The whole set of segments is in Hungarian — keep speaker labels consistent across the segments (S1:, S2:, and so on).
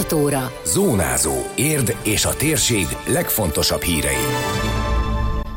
S1: 6 óra.
S2: Zónázó. Érd és a térség legfontosabb hírei.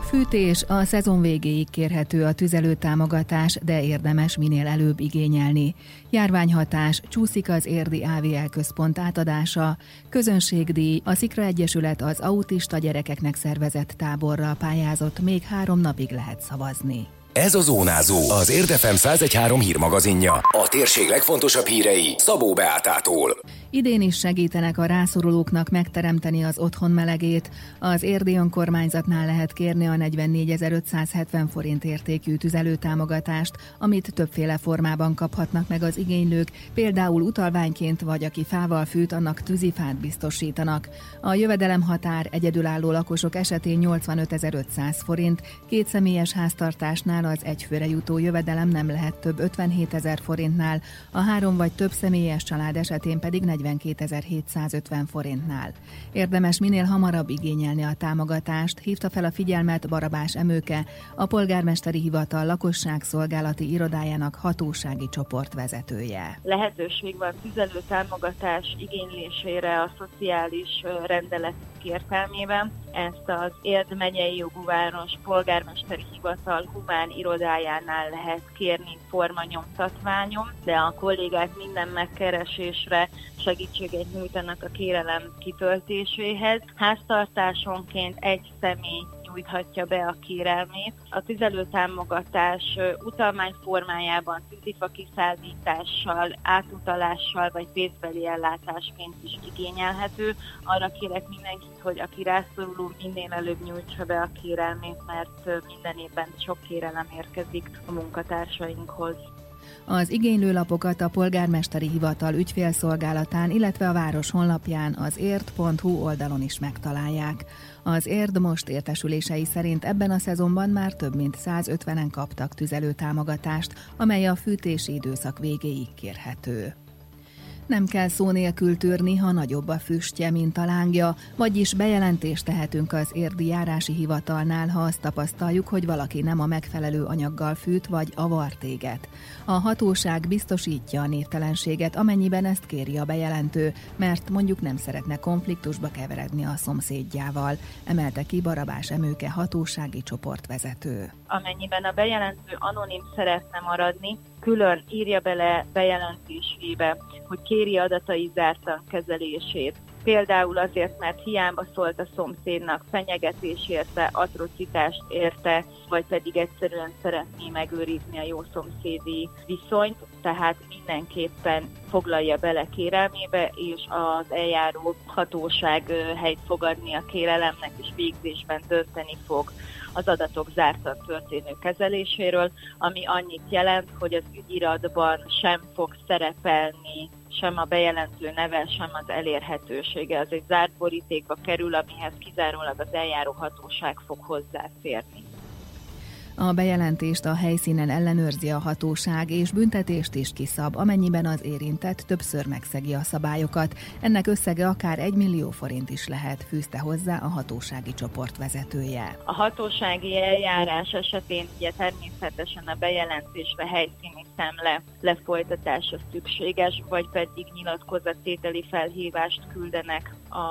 S3: Fűtés a szezon végéig kérhető a tüzelő támogatás, de érdemes minél előbb igényelni. Járványhatás, csúszik az érdi AVL központ átadása, közönségdíj, a Szikra Egyesület az autista gyerekeknek szervezett táborra pályázott, még három napig lehet szavazni.
S2: Ez a Zónázó, az Érdefem 113 hírmagazinja. A térség legfontosabb hírei Szabó Beátától.
S3: Idén is segítenek a rászorulóknak megteremteni az otthon melegét. Az érdi önkormányzatnál lehet kérni a 44.570 forint értékű tüzelőtámogatást, amit többféle formában kaphatnak meg az igénylők, például utalványként vagy aki fával fűt, annak tűzifát biztosítanak. A jövedelemhatár egyedülálló lakosok esetén 85.500 forint, két személyes háztartásnál az egyfőre jutó jövedelem nem lehet több 57 ezer forintnál, a három vagy több személyes család esetén pedig 42.750 forintnál. Érdemes minél hamarabb igényelni a támogatást, hívta fel a figyelmet Barabás Emőke, a polgármesteri hivatal lakosság szolgálati irodájának hatósági csoport vezetője.
S4: Lehetőség van tüzelő támogatás igénylésére a szociális rendelet értelmében. Ezt az Érd megyei jogúváros polgármesteri hivatal humán irodájánál lehet kérni formanyomtatványom, de a kollégák minden megkeresésre segítséget nyújtanak a kérelem kitöltéséhez. Háztartásonként egy személy nyújthatja be a kérelmét. A tüzelőtámogatás utalmány formájában tűzifa kiszállítással, átutalással vagy pénzbeli ellátásként is igényelhető. Arra kérek mindenkit, hogy aki rászoruló, minél előbb nyújtsa be a kérelmét, mert minden évben sok kérelem érkezik a munkatársainkhoz.
S3: Az igénylőlapokat a polgármesteri hivatal ügyfélszolgálatán, illetve a város honlapján az ért.hu oldalon is megtalálják. Az érd most értesülései szerint ebben a szezonban már több mint 150-en kaptak tüzelőtámogatást, amely a fűtési időszak végéig kérhető. Nem kell szó nélkül tűrni, ha nagyobb a füstje, mint a lángja, vagyis bejelentést tehetünk az érdi járási hivatalnál, ha azt tapasztaljuk, hogy valaki nem a megfelelő anyaggal fűt vagy avar téget. A hatóság biztosítja a névtelenséget, amennyiben ezt kéri a bejelentő, mert mondjuk nem szeretne konfliktusba keveredni a szomszédjával, emelte ki Barabás Emőke hatósági csoportvezető.
S4: Amennyiben a bejelentő anonim szeretne maradni, külön írja bele bejelentésébe, hogy kéri adatai zártan kezelését. Például azért, mert hiába szólt a szomszédnak fenyegetés érte, atrocitást érte, vagy pedig egyszerűen szeretné megőrizni a jó szomszédi viszonyt, tehát mindenképpen foglalja bele kérelmébe, és az eljáró hatóság helyt fogadni a kérelemnek, és végzésben dönteni fog az adatok zártan történő kezeléséről, ami annyit jelent, hogy az ügyiratban sem fog szerepelni sem a bejelentő neve, sem az elérhetősége. Az egy zárt borítékba kerül, amihez kizárólag az eljáró hatóság fog hozzáférni.
S3: A bejelentést a helyszínen ellenőrzi a hatóság, és büntetést is kiszab, amennyiben az érintett többször megszegi a szabályokat. Ennek összege akár 1 millió forint is lehet, fűzte hozzá a hatósági csoport vezetője.
S4: A hatósági eljárás esetén ugye természetesen a bejelentésre helyszíni szemle lefolytatása szükséges, vagy pedig nyilatkozattételi felhívást küldenek a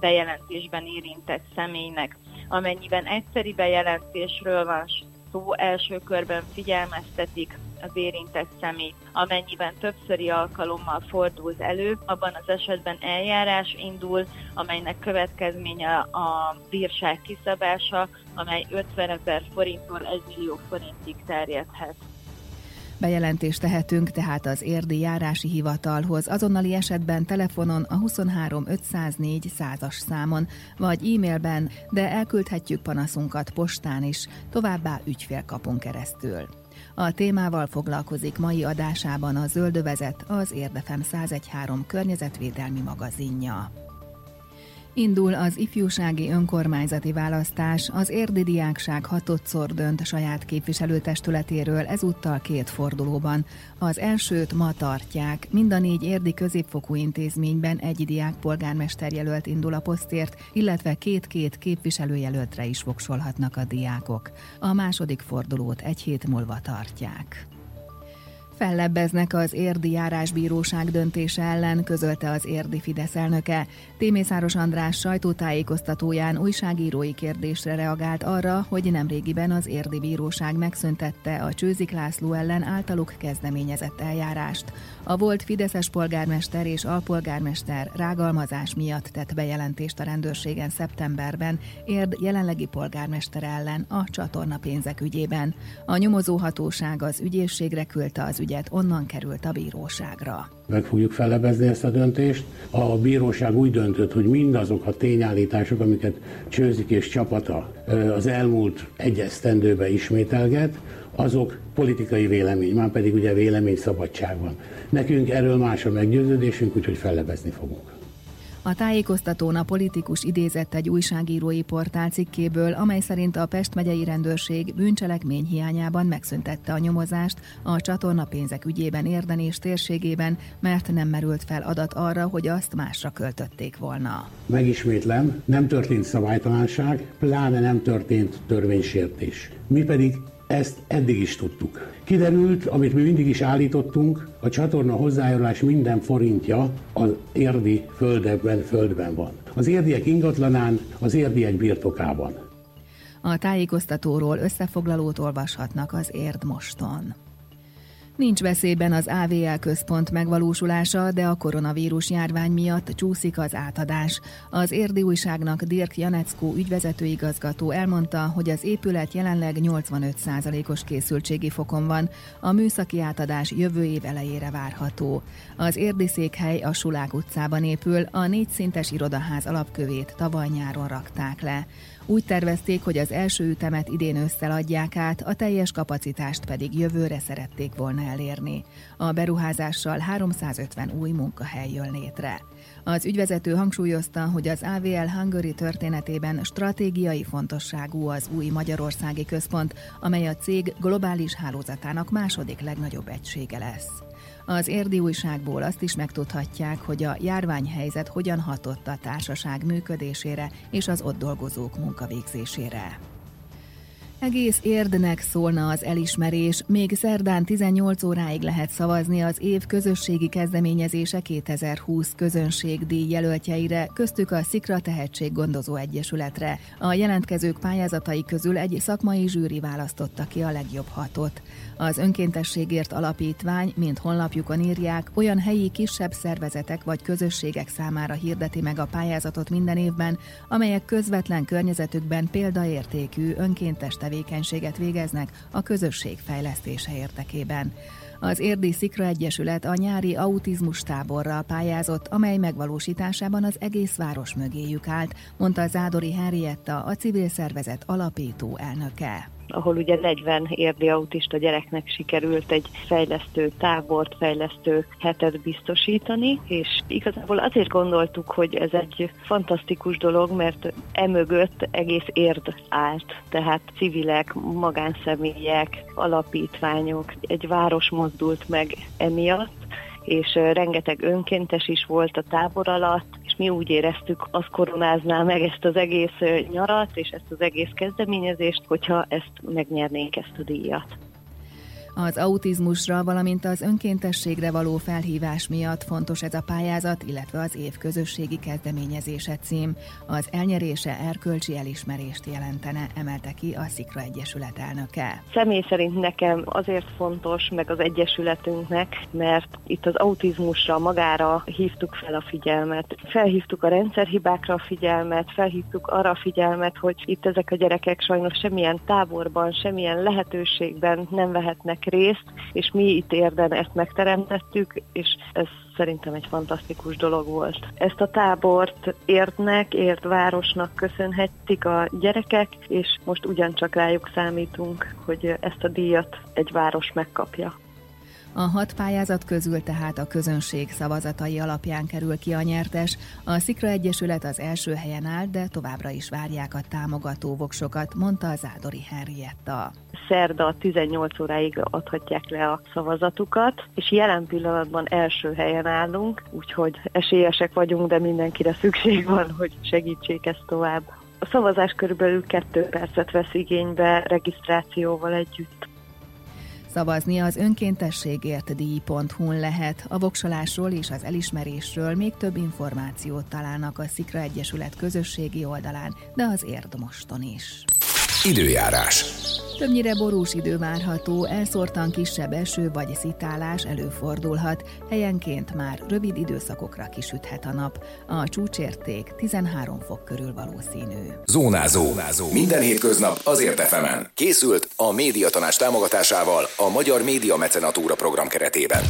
S4: bejelentésben érintett személynek. Amennyiben egyszeri bejelentésről van szó első körben figyelmeztetik az érintett személy. Amennyiben többszöri alkalommal fordul elő, abban az esetben eljárás indul, amelynek következménye a bírság kiszabása, amely 50 ezer forinttól 1 millió forintig terjedhet.
S3: Bejelentést tehetünk tehát az érdi járási hivatalhoz, azonnali esetben telefonon a 23 504 százas számon, vagy e-mailben, de elküldhetjük panaszunkat postán is, továbbá ügyfélkapunk keresztül. A témával foglalkozik mai adásában a Zöldövezet, az Érdefem 1013 környezetvédelmi magazinja. Indul az ifjúsági önkormányzati választás, az érdi diákság hatodszor dönt saját képviselőtestületéről, ezúttal két fordulóban. Az elsőt ma tartják, mind a négy érdi középfokú intézményben egy diák polgármester jelölt indul a posztért, illetve két-két képviselőjelöltre is voksolhatnak a diákok. A második fordulót egy hét múlva tartják. Fellebbeznek az érdi járásbíróság döntése ellen, közölte az érdi Fidesz elnöke. Témészáros András sajtótájékoztatóján újságírói kérdésre reagált arra, hogy nemrégiben az érdi bíróság megszüntette a Csőzik László ellen általuk kezdeményezett eljárást. A volt Fideszes polgármester és alpolgármester rágalmazás miatt tett bejelentést a rendőrségen szeptemberben Érd jelenlegi polgármester ellen a csatorna pénzek ügyében. A nyomozóhatóság az ügyészségre küldte az ügyet, onnan került a bíróságra.
S1: Meg fogjuk fellebezni ezt a döntést. A bíróság úgy döntött, hogy mindazok a tényállítások, amiket Csőzik és csapata az elmúlt egy esztendőben ismételget, azok politikai vélemény, már pedig ugye vélemény szabadság van. Nekünk erről más a meggyőződésünk, úgyhogy fellebezni fogunk.
S3: A tájékoztatón a politikus idézett egy újságírói portál cikkéből, amely szerint a Pest megyei rendőrség bűncselekmény hiányában megszüntette a nyomozást a csatorna pénzek ügyében Érden és térségében, mert nem merült fel adat arra, hogy azt másra költötték volna.
S1: Megismétlem, nem történt szabálytalanság, pláne nem történt törvénysértés. Mi pedig ezt eddig is tudtuk. Kiderült, amit mi mindig is állítottunk, a csatorna hozzájárulás minden forintja az érdi földekben, földben van. Az érdiek ingatlanán, az érdiek birtokában.
S3: A tájékoztatóról összefoglalót olvashatnak az Érd moston. Nincs veszélyben az AVL központ megvalósulása, de a koronavírus járvány miatt csúszik az átadás. Az érdi újságnak Dirk Janeckó ügyvezetőigazgató elmondta, hogy az épület jelenleg 85%-os készültségi fokon van, a műszaki átadás jövő év elejére várható. Az érdi székhely a Sulák utcában épül, a négy szintes irodaház alapkövét tavaly nyáron rakták le. Úgy tervezték, hogy az első ütemet idén ősszel adják át, a teljes kapacitást pedig jövőre szerették volna elérni. A beruházással 350 új munkahely jön létre. Az ügyvezető hangsúlyozta, hogy az AVL Hungary történetében stratégiai fontosságú az új magyarországi központ, amely a cég globális hálózatának második legnagyobb egysége lesz. Az érdi újságból azt is megtudhatják, hogy a járványhelyzet hogyan hatott a társaság működésére és az ott dolgozók munkavégzésére. Egész érdnek szólna az elismerés, még szerdán 18 óráig lehet szavazni az év közösségi kezdeményezése 2020 közönségdíj jelöltjeire, köztük a Szikra Tehetség Gondozó Egyesületre. A jelentkezők pályázatai közül egy szakmai zsűri választotta ki a legjobb hatot. Az önkéntességért alapítvány, mint honlapjukon írják, olyan helyi kisebb szervezetek vagy közösségek számára hirdeti meg a pályázatot minden évben, amelyek közvetlen környezetükben példaértékű önkéntes tevékenységet végeznek a közösség fejlesztése érdekében. Az Érdi Szikra Egyesület a nyári autizmus táborral pályázott, amely megvalósításában az egész város mögéjük állt, mondta Zádori Henrietta, a civil szervezet alapító elnöke
S5: ahol ugye 40 érdi autista gyereknek sikerült egy fejlesztő tábort, fejlesztő hetet biztosítani, és igazából azért gondoltuk, hogy ez egy fantasztikus dolog, mert emögött egész érd állt, tehát civilek, magánszemélyek, alapítványok, egy város mozdult meg emiatt, és rengeteg önkéntes is volt a tábor alatt, és mi úgy éreztük, az koronázná meg ezt az egész nyarat és ezt az egész kezdeményezést, hogyha ezt megnyernénk ezt a díjat.
S3: Az autizmusra, valamint az önkéntességre való felhívás miatt fontos ez a pályázat, illetve az év közösségi kezdeményezése cím. Az elnyerése erkölcsi elismerést jelentene, emelte ki a Szikra Egyesület elnöke.
S5: Személy szerint nekem azért fontos, meg az Egyesületünknek, mert itt az autizmusra magára hívtuk fel a figyelmet. Felhívtuk a rendszerhibákra a figyelmet, felhívtuk arra a figyelmet, hogy itt ezek a gyerekek sajnos semmilyen táborban, semmilyen lehetőségben nem vehetnek vesznek részt, és mi itt érden ezt megteremtettük, és ez szerintem egy fantasztikus dolog volt. Ezt a tábort Érdnek, Érdvárosnak köszönhetik a gyerekek, és most ugyancsak rájuk számítunk, hogy ezt a díjat egy város megkapja.
S3: A hat pályázat közül tehát a közönség szavazatai alapján kerül ki a nyertes. A Szikra Egyesület az első helyen áll, de továbbra is várják a támogató voksokat, mondta az Ádori Henrietta.
S5: Szerda 18 óráig adhatják le a szavazatukat, és jelen pillanatban első helyen állunk, úgyhogy esélyesek vagyunk, de mindenkire szükség van, hogy segítsék ezt tovább. A szavazás körülbelül kettő percet vesz igénybe regisztrációval együtt.
S3: Szavazni az önkéntességért díj.hu-n lehet. A voksolásról és az elismerésről még több információt találnak a Szikra Egyesület közösségi oldalán, de az Érdmoston is.
S2: Időjárás.
S3: Többnyire borús idő várható, elszórtan kisebb eső vagy szitálás előfordulhat, helyenként már rövid időszakokra kisüthet a nap. A csúcsérték 13 fok körül valószínű.
S2: Zónázó. Zónázó. Minden hétköznap azért efemen. Készült a médiatanás támogatásával a Magyar Média Mecenatúra program keretében.